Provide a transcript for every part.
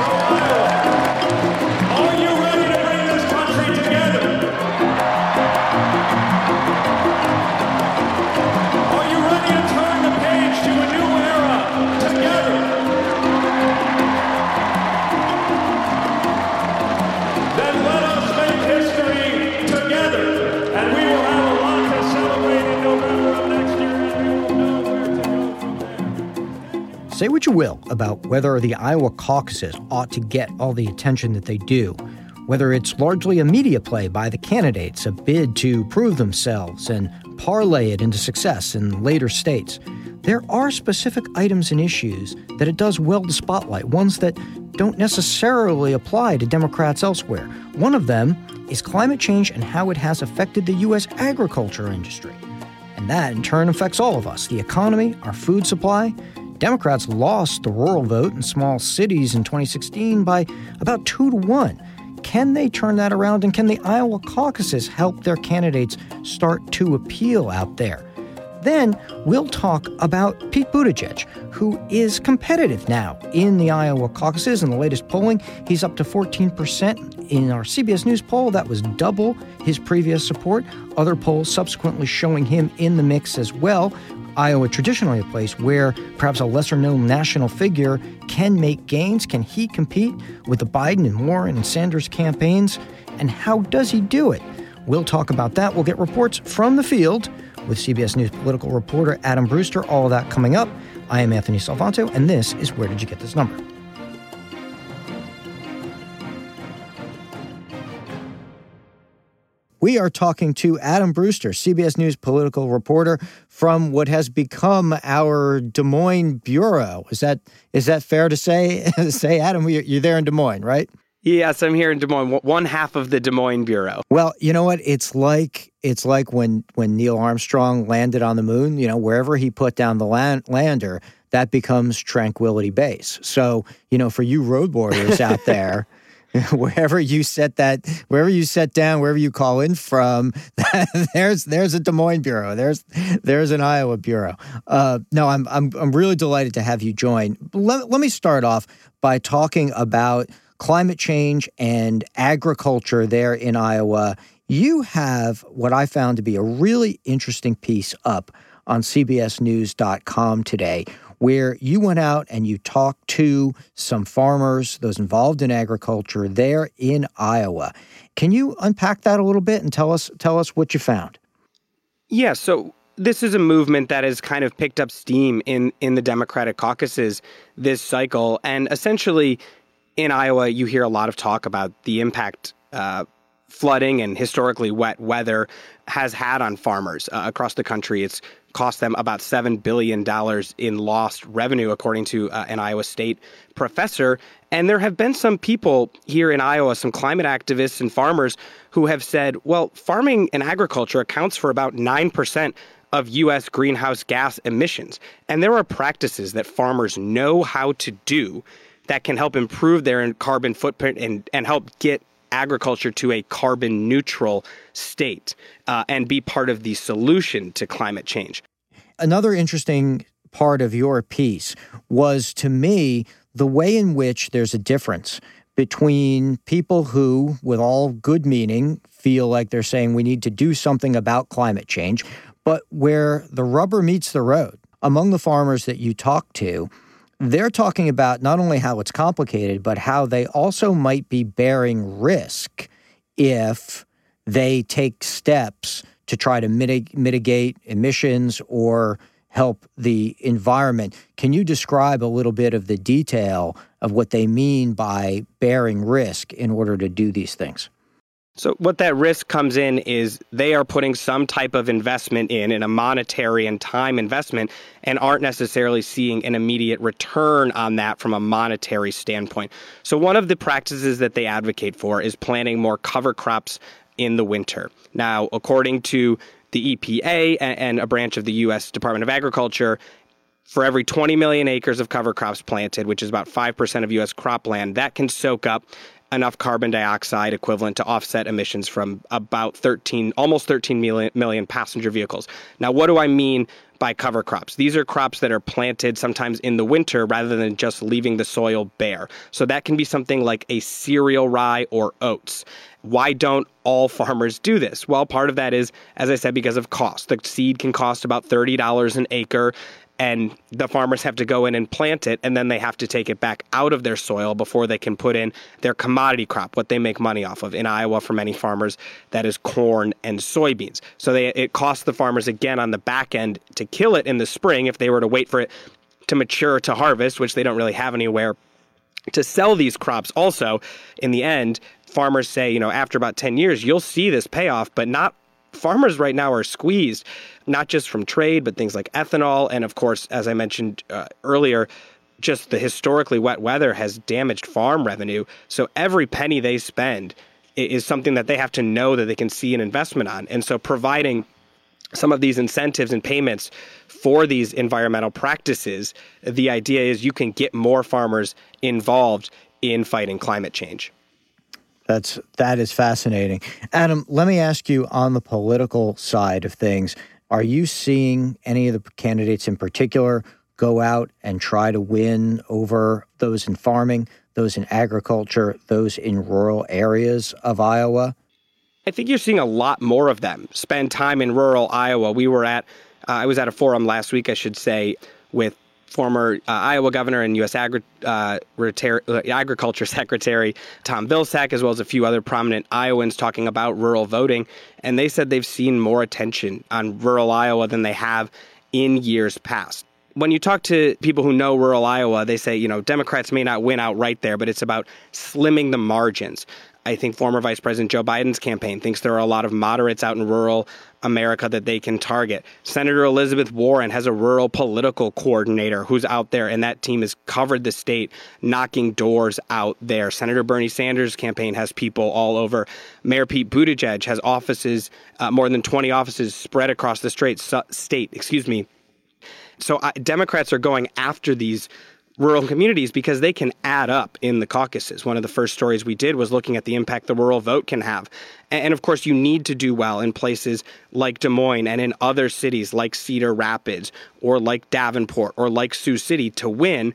country. Are Say what you will about whether the Iowa caucuses ought to get all the attention that they do, whether it's largely a media play by the candidates, a bid to prove themselves and parlay it into success in later states. There are specific items and issues that it does well to spotlight, ones that don't necessarily apply to Democrats elsewhere. One of them is climate change and how it has affected the U.S. agriculture industry. And that, in turn, affects all of us the economy, our food supply. Democrats lost the rural vote in small cities in 2016 by about two to one. Can they turn that around? And can the Iowa caucuses help their candidates start to appeal out there? Then we'll talk about Pete Buttigieg, who is competitive now in the Iowa caucuses. In the latest polling, he's up to 14%. In our CBS News poll, that was double his previous support. Other polls subsequently showing him in the mix as well. Iowa traditionally a place where perhaps a lesser known national figure can make gains. Can he compete with the Biden and Warren and Sanders campaigns? And how does he do it? We'll talk about that. We'll get reports from the field with CBS News political reporter Adam Brewster. All of that coming up. I am Anthony Salvanto, and this is Where Did You Get This Number? We are talking to Adam Brewster, CBS News political reporter from what has become our Des Moines bureau. Is that is that fair to say? say, Adam, you're you're there in Des Moines, right? Yes, I'm here in Des Moines, one half of the Des Moines bureau. Well, you know what? It's like it's like when when Neil Armstrong landed on the moon. You know, wherever he put down the land, lander, that becomes Tranquility Base. So, you know, for you road warriors out there. wherever you set that, wherever you set down, wherever you call in from, there's there's a Des Moines bureau. There's there's an Iowa bureau. Uh, no, I'm I'm I'm really delighted to have you join. Let, let me start off by talking about climate change and agriculture there in Iowa. You have what I found to be a really interesting piece up on CBSNews.com today where you went out and you talked to some farmers, those involved in agriculture there in Iowa. Can you unpack that a little bit and tell us tell us what you found? Yeah, so this is a movement that has kind of picked up steam in in the Democratic caucuses this cycle, and essentially in Iowa, you hear a lot of talk about the impact uh, flooding and historically wet weather has had on farmers uh, across the country. It's cost them about $7 billion in lost revenue, according to uh, an Iowa State professor. And there have been some people here in Iowa, some climate activists and farmers, who have said, well, farming and agriculture accounts for about 9% of U.S. greenhouse gas emissions. And there are practices that farmers know how to do that can help improve their carbon footprint and, and help get agriculture to a carbon neutral state uh, and be part of the solution to climate change. Another interesting part of your piece was to me the way in which there's a difference between people who, with all good meaning, feel like they're saying we need to do something about climate change, but where the rubber meets the road. Among the farmers that you talk to, they're talking about not only how it's complicated, but how they also might be bearing risk if they take steps to try to mitig- mitigate emissions or help the environment. Can you describe a little bit of the detail of what they mean by bearing risk in order to do these things? So, what that risk comes in is they are putting some type of investment in, in a monetary and time investment, and aren't necessarily seeing an immediate return on that from a monetary standpoint. So, one of the practices that they advocate for is planting more cover crops in the winter. Now, according to the EPA and a branch of the U.S. Department of Agriculture, for every 20 million acres of cover crops planted, which is about 5% of U.S. cropland, that can soak up enough carbon dioxide equivalent to offset emissions from about 13, almost 13 million, million passenger vehicles. Now, what do I mean by cover crops? These are crops that are planted sometimes in the winter rather than just leaving the soil bare. So that can be something like a cereal rye or oats. Why don't all farmers do this? Well, part of that is, as I said, because of cost. The seed can cost about $30 an acre and the farmers have to go in and plant it and then they have to take it back out of their soil before they can put in their commodity crop what they make money off of. In Iowa for many farmers that is corn and soybeans. So they it costs the farmers again on the back end to kill it in the spring if they were to wait for it to mature to harvest which they don't really have anywhere to sell these crops. Also in the end farmers say you know after about 10 years you'll see this payoff but not farmers right now are squeezed, not just from trade, but things like ethanol. And of course, as I mentioned uh, earlier, just the historically wet weather has damaged farm revenue. So every penny they spend is something that they have to know that they can see an investment on. And so providing some of these incentives and payments for these environmental practices, the idea is you can get more farmers involved in fighting climate change. That's that is fascinating. Adam, let me ask you on the political side of things, are you seeing any of the candidates in particular go out and try to win over those in farming, those in agriculture, those in rural areas of Iowa? I think you're seeing a lot more of them spend time in rural Iowa. We were at uh, I was at a forum last week, I should say, with former uh, Iowa governor and U.S. Agri- uh, uh, Agriculture Secretary Tom Vilsack, as well as a few other prominent Iowans talking about rural voting. And they said they've seen more attention on rural Iowa than they have in years past. When you talk to people who know rural Iowa, they say, you know, Democrats may not win outright there, but it's about slimming the margins. I think former Vice President Joe Biden's campaign thinks there are a lot of moderates out in rural America that they can target. Senator Elizabeth Warren has a rural political coordinator who's out there, and that team has covered the state, knocking doors out there. Senator Bernie Sanders' campaign has people all over. Mayor Pete Buttigieg has offices, uh, more than 20 offices spread across the state. state excuse me. So uh, Democrats are going after these rural communities because they can add up in the caucuses. One of the first stories we did was looking at the impact the rural vote can have. And of course, you need to do well in places like Des Moines and in other cities like Cedar Rapids or like Davenport or like Sioux City to win.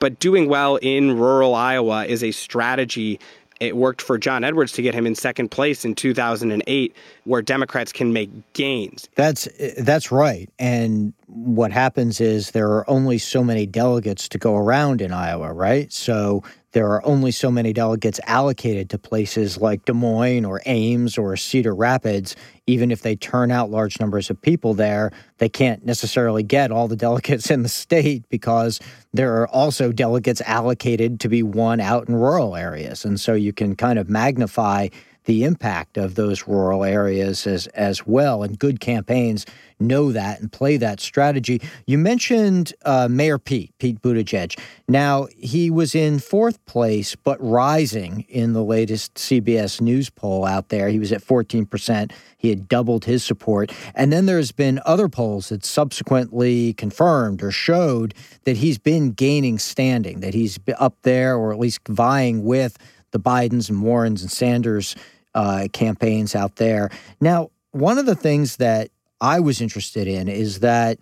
But doing well in rural Iowa is a strategy it worked for John Edwards to get him in second place in 2008 where Democrats can make gains. That's that's right. And what happens is there are only so many delegates to go around in Iowa, right? So there are only so many delegates allocated to places like Des Moines or Ames or Cedar Rapids. Even if they turn out large numbers of people there, they can't necessarily get all the delegates in the state because there are also delegates allocated to be won out in rural areas. And so you can kind of magnify the impact of those rural areas as, as well. And good campaigns know that and play that strategy. You mentioned uh, Mayor Pete, Pete Buttigieg. Now, he was in fourth place, but rising in the latest CBS News poll out there. He was at 14%. He had doubled his support. And then there's been other polls that subsequently confirmed or showed that he's been gaining standing, that he's up there or at least vying with the Bidens and Warrens and Sanders uh, campaigns out there. Now, one of the things that I was interested in is that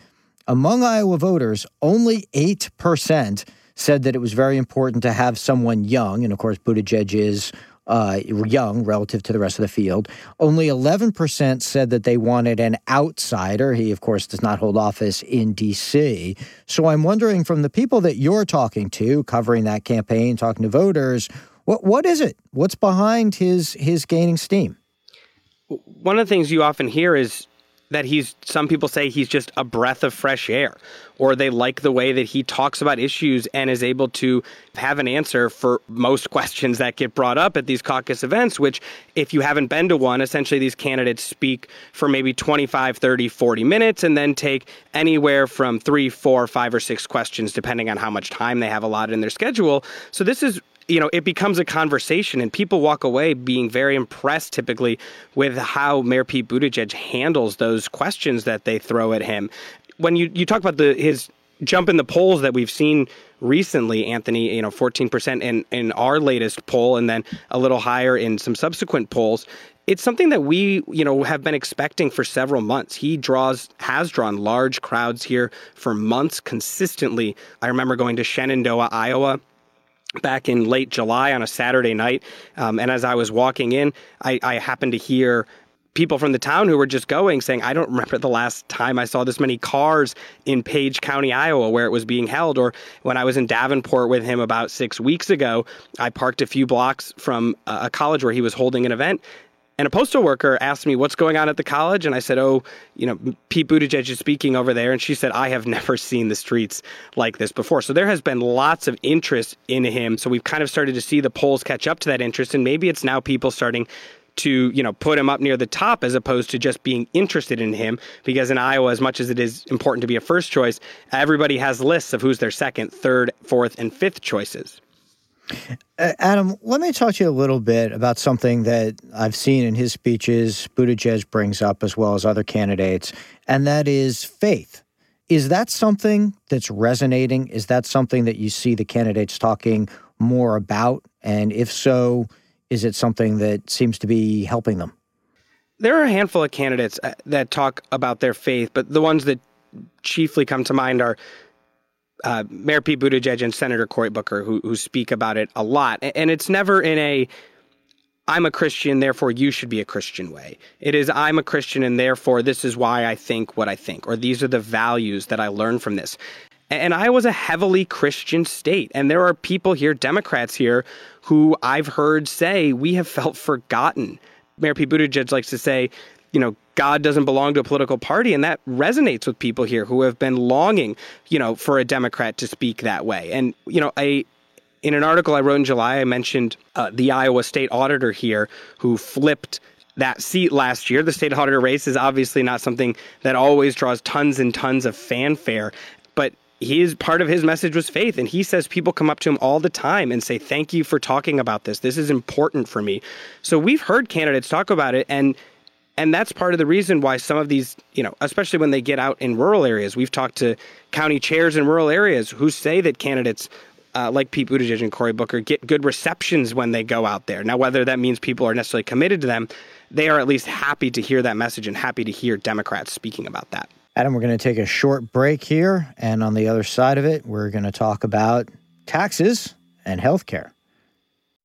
among Iowa voters, only 8% said that it was very important to have someone young, and of course, Buttigieg is uh, young relative to the rest of the field. Only 11% said that they wanted an outsider. He, of course, does not hold office in D.C. So I'm wondering from the people that you're talking to, covering that campaign, talking to voters, what what is it? What's behind his his gaining steam? One of the things you often hear is that he's some people say he's just a breath of fresh air or they like the way that he talks about issues and is able to have an answer for most questions that get brought up at these caucus events which if you haven't been to one essentially these candidates speak for maybe 25 30 40 minutes and then take anywhere from three four five or six questions depending on how much time they have allotted in their schedule so this is you know, it becomes a conversation, and people walk away being very impressed typically with how Mayor Pete Buttigieg handles those questions that they throw at him. When you, you talk about the his jump in the polls that we've seen recently, Anthony, you know, 14% in, in our latest poll, and then a little higher in some subsequent polls. It's something that we, you know, have been expecting for several months. He draws, has drawn large crowds here for months consistently. I remember going to Shenandoah, Iowa, back in late July on a Saturday night. Um, and as I was walking in, I, I happened to hear people from the town who were just going saying, I don't remember the last time I saw this many cars in Page County, Iowa, where it was being held. Or when I was in Davenport with him about six weeks ago, I parked a few blocks from a college where he was holding an event. And a postal worker asked me what's going on at the college, and I said, "Oh, you know, Pete Buttigieg is speaking over there." And she said, "I have never seen the streets like this before." So there has been lots of interest in him. So we've kind of started to see the polls catch up to that interest, and maybe it's now people starting to you know put him up near the top as opposed to just being interested in him because in Iowa as much as it is important to be a first choice everybody has lists of who's their second third fourth and fifth choices uh, Adam, let me talk to you a little bit about something that I've seen in his speeches, Buttigieg brings up as well as other candidates, and that is faith. Is that something that's resonating? Is that something that you see the candidates talking more about? And if so, is it something that seems to be helping them? There are a handful of candidates uh, that talk about their faith, but the ones that chiefly come to mind are uh, Mayor Pete Buttigieg and Senator Cory Booker, who who speak about it a lot, and it's never in a I'm a Christian, therefore you should be a Christian way. It is I'm a Christian, and therefore this is why I think what I think, or these are the values that I learned from this. And Iowa's a heavily Christian state. And there are people here, Democrats here, who I've heard say we have felt forgotten. Mayor Pete Buttigieg likes to say, you know, God doesn't belong to a political party. And that resonates with people here who have been longing, you know, for a Democrat to speak that way. And, you know, a, in an article I wrote in July, I mentioned uh, the Iowa state auditor here who flipped that seat last year. The state auditor race is obviously not something that always draws tons and tons of fanfare, but his part of his message was faith and he says people come up to him all the time and say thank you for talking about this this is important for me so we've heard candidates talk about it and and that's part of the reason why some of these, you know, especially when they get out in rural areas, we've talked to county chairs in rural areas who say that candidates uh, like Pete Buttigieg and Cory Booker get good receptions when they go out there. Now, whether that means people are necessarily committed to them, they are at least happy to hear that message and happy to hear Democrats speaking about that. Adam, we're going to take a short break here. And on the other side of it, we're going to talk about taxes and health care.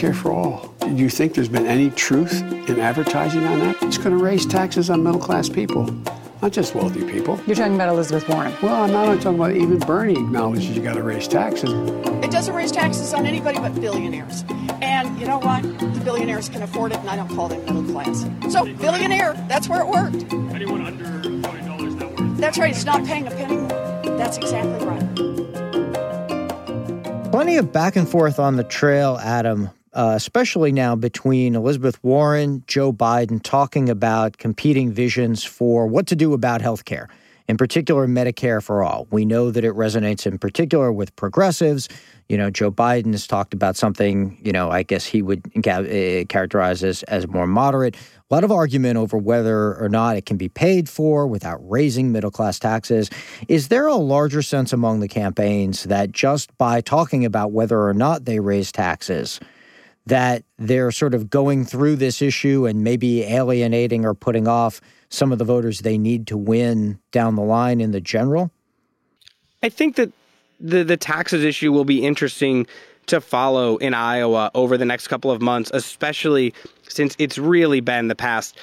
Medicare for all. Do you think there's been any truth in advertising on that? It's going to raise taxes on middle class people, not just wealthy people. You're talking about Elizabeth Warren. Well, I'm not only talking about even Bernie acknowledges you got to raise taxes. It doesn't raise taxes on anybody but billionaires. And you know what? The billionaires can afford it, and I don't call them middle class. So, billionaire, that's where it worked. Anyone under a million dollars net worth. That's right, it's not paying a penny more. That's exactly right. Plenty of back and forth on the trail, Adam, uh, especially now between Elizabeth Warren, Joe Biden, talking about competing visions for what to do about health care. In particular Medicare for all. We know that it resonates in particular with progressives. You know, Joe Biden has talked about something, you know, I guess he would uh, characterize as, as more moderate. A lot of argument over whether or not it can be paid for without raising middle class taxes. Is there a larger sense among the campaigns that just by talking about whether or not they raise taxes, that they're sort of going through this issue and maybe alienating or putting off some of the voters they need to win down the line in the general? I think that the the taxes issue will be interesting to follow in Iowa over the next couple of months, especially since it's really been the past,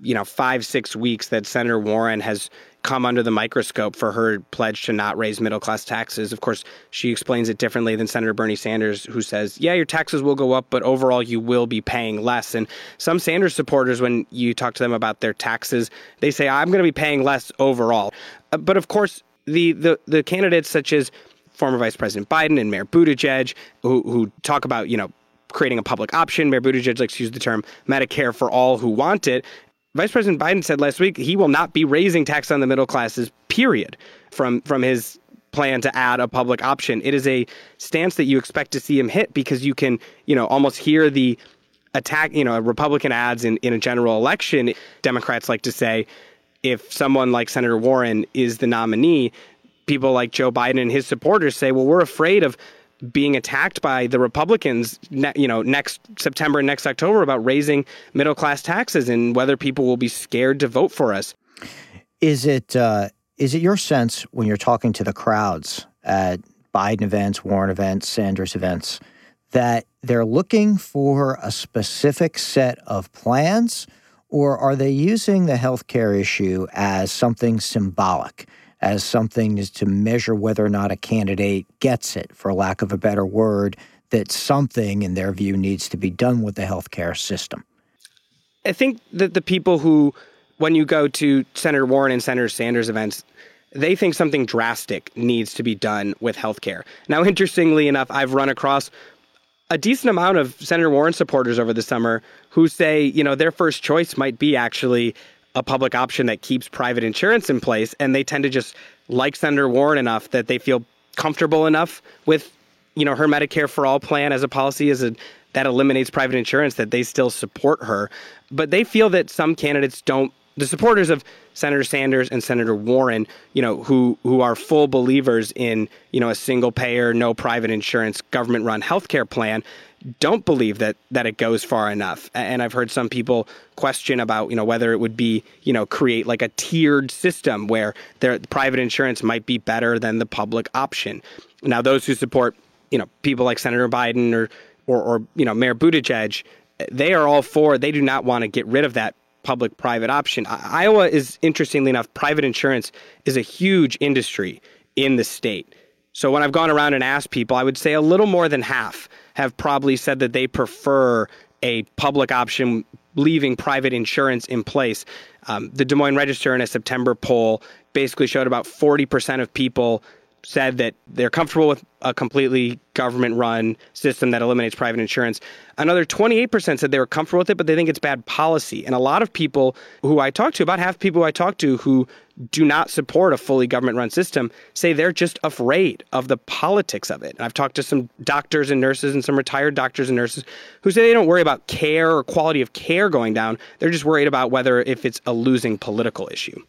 you know, five, six weeks that Senator Warren has come under the microscope for her pledge to not raise middle class taxes. Of course, she explains it differently than Senator Bernie Sanders, who says, yeah, your taxes will go up, but overall you will be paying less. And some Sanders supporters, when you talk to them about their taxes, they say, I'm going to be paying less overall. Uh, but of course, the, the, the candidates such as former Vice President Biden and Mayor Buttigieg, who, who talk about, you know, creating a public option. Mayor Buttigieg likes to use the term Medicare for all who want it. Vice President Biden said last week he will not be raising tax on the middle classes, period, from from his plan to add a public option. It is a stance that you expect to see him hit because you can, you know, almost hear the attack, you know, Republican ads in, in a general election. Democrats like to say if someone like Senator Warren is the nominee, people like Joe Biden and his supporters say, well, we're afraid of being attacked by the Republicans, you know, next September and next October about raising middle class taxes and whether people will be scared to vote for us. Is it uh, is it your sense when you're talking to the crowds at Biden events, Warren events, Sanders events, that they're looking for a specific set of plans, or are they using the healthcare issue as something symbolic? As something is to measure whether or not a candidate gets it, for lack of a better word, that something, in their view, needs to be done with the healthcare system. I think that the people who, when you go to Senator Warren and Senator Sanders events, they think something drastic needs to be done with healthcare. Now, interestingly enough, I've run across a decent amount of Senator Warren supporters over the summer who say, you know, their first choice might be actually a public option that keeps private insurance in place, and they tend to just like Senator Warren enough that they feel comfortable enough with, you know, her Medicare for all plan as a policy as a that eliminates private insurance that they still support her. But they feel that some candidates don't the supporters of Senator Sanders and Senator Warren, you know, who who are full believers in, you know, a single payer, no private insurance, government run healthcare plan, don't believe that that it goes far enough. And I've heard some people question about you know whether it would be you know create like a tiered system where their private insurance might be better than the public option. Now those who support you know people like Senator Biden or or, or you know Mayor Buttigieg, they are all for. They do not want to get rid of that public private option. Iowa is interestingly enough, private insurance is a huge industry in the state. So when I've gone around and asked people, I would say a little more than half have probably said that they prefer a public option leaving private insurance in place. Um, the Des Moines Register in a September poll basically showed about 40% of people said that they're comfortable with a completely government run system that eliminates private insurance. Another 28% said they were comfortable with it, but they think it's bad policy. And a lot of people who I talk to, about half people I talk to who do not support a fully government run system, say they're just afraid of the politics of it. And I've talked to some doctors and nurses and some retired doctors and nurses who say they don't worry about care or quality of care going down. They're just worried about whether if it's a losing political issue.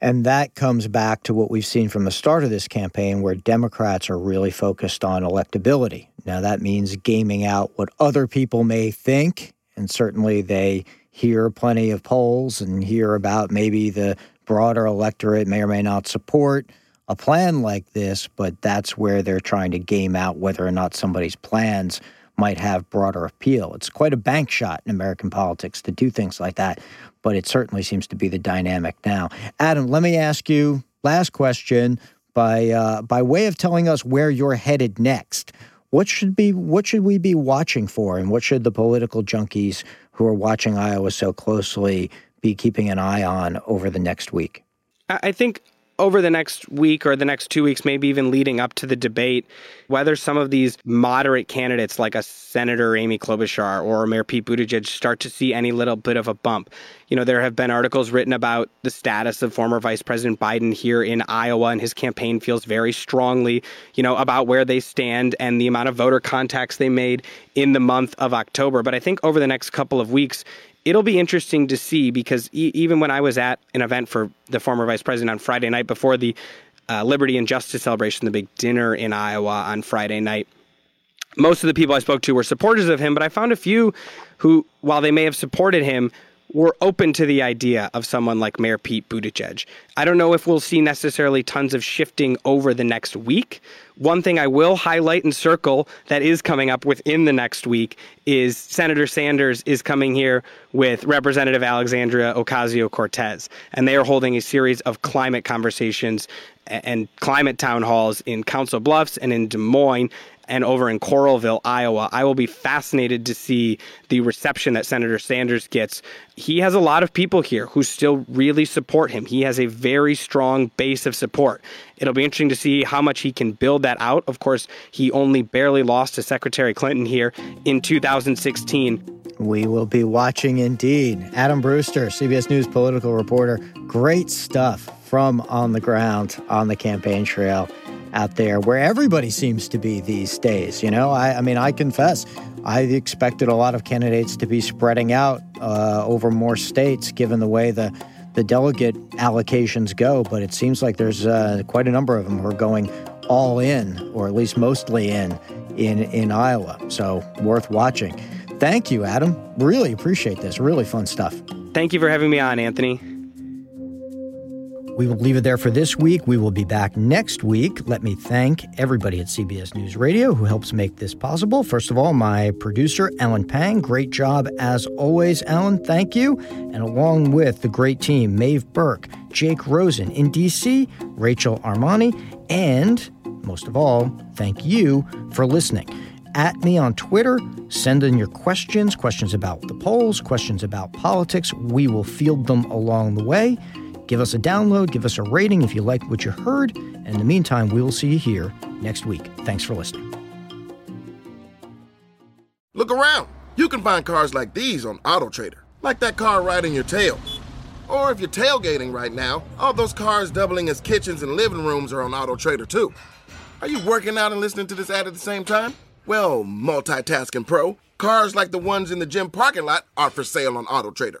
And that comes back to what we've seen from the start of this campaign, where Democrats are really focused on electability. Now, that means gaming out what other people may think. And certainly they hear plenty of polls and hear about maybe the broader electorate may or may not support a plan like this, but that's where they're trying to game out whether or not somebody's plans might have broader appeal. It's quite a bank shot in American politics to do things like that but it certainly seems to be the dynamic now. Adam, let me ask you last question by uh, by way of telling us where you're headed next. What should be what should we be watching for, and what should the political junkies who are watching Iowa so closely be keeping an eye on over the next week? I think over the next week or the next two weeks, maybe even leading up to the debate, whether some of these moderate candidates like a Senator Amy Klobuchar or Mayor Pete Buttigieg start to see any little bit of a bump. You know, there have been articles written about the status of former Vice President Biden here in Iowa, and his campaign feels very strongly, you know, about where they stand and the amount of voter contacts they made in the month of October. But I think over the next couple of weeks, it'll be interesting to see because e- even when I was at an event for the former vice president on Friday night before the uh, Liberty and Justice celebration, the big dinner in Iowa on Friday night, most of the people I spoke to were supporters of him, but I found a few who, while they may have supported him, were open to the idea of someone like Mayor Pete Buttigieg. I don't know if we'll see necessarily tons of shifting over the next week. One thing I will highlight and circle that is coming up within the next week is Senator Sanders is coming here with Representative Alexandria Ocasio Cortez, and they are holding a series of climate conversations and climate town halls in Council Bluffs and in Des Moines and over in Coralville, Iowa. I will be fascinated to see the reception that Senator Sanders gets. He has a lot of people here who still really support him. He has a very strong base of support. It'll be interesting to see how much he can build that out. Of course, he only barely lost to Secretary Clinton here in 2016. We will be watching indeed. Adam Brewster, CBS News political reporter. Great stuff from on the ground on the campaign trail out there where everybody seems to be these days. You know, I, I mean, I confess, I expected a lot of candidates to be spreading out uh, over more states given the way the the delegate allocations go, but it seems like there's uh, quite a number of them who are going all in, or at least mostly in, in in Iowa. So worth watching. Thank you, Adam. Really appreciate this. Really fun stuff. Thank you for having me on, Anthony. We will leave it there for this week. We will be back next week. Let me thank everybody at CBS News Radio who helps make this possible. First of all, my producer, Alan Pang. Great job as always, Alan. Thank you. And along with the great team, Maeve Burke, Jake Rosen in DC, Rachel Armani, and most of all, thank you for listening. At me on Twitter, send in your questions, questions about the polls, questions about politics. We will field them along the way. Give us a download, give us a rating if you like what you heard. And in the meantime, we will see you here next week. Thanks for listening. Look around. You can find cars like these on AutoTrader, like that car riding your tail. Or if you're tailgating right now, all those cars doubling as kitchens and living rooms are on AutoTrader too. Are you working out and listening to this ad at the same time? Well, multitasking pro, cars like the ones in the gym parking lot are for sale on AutoTrader.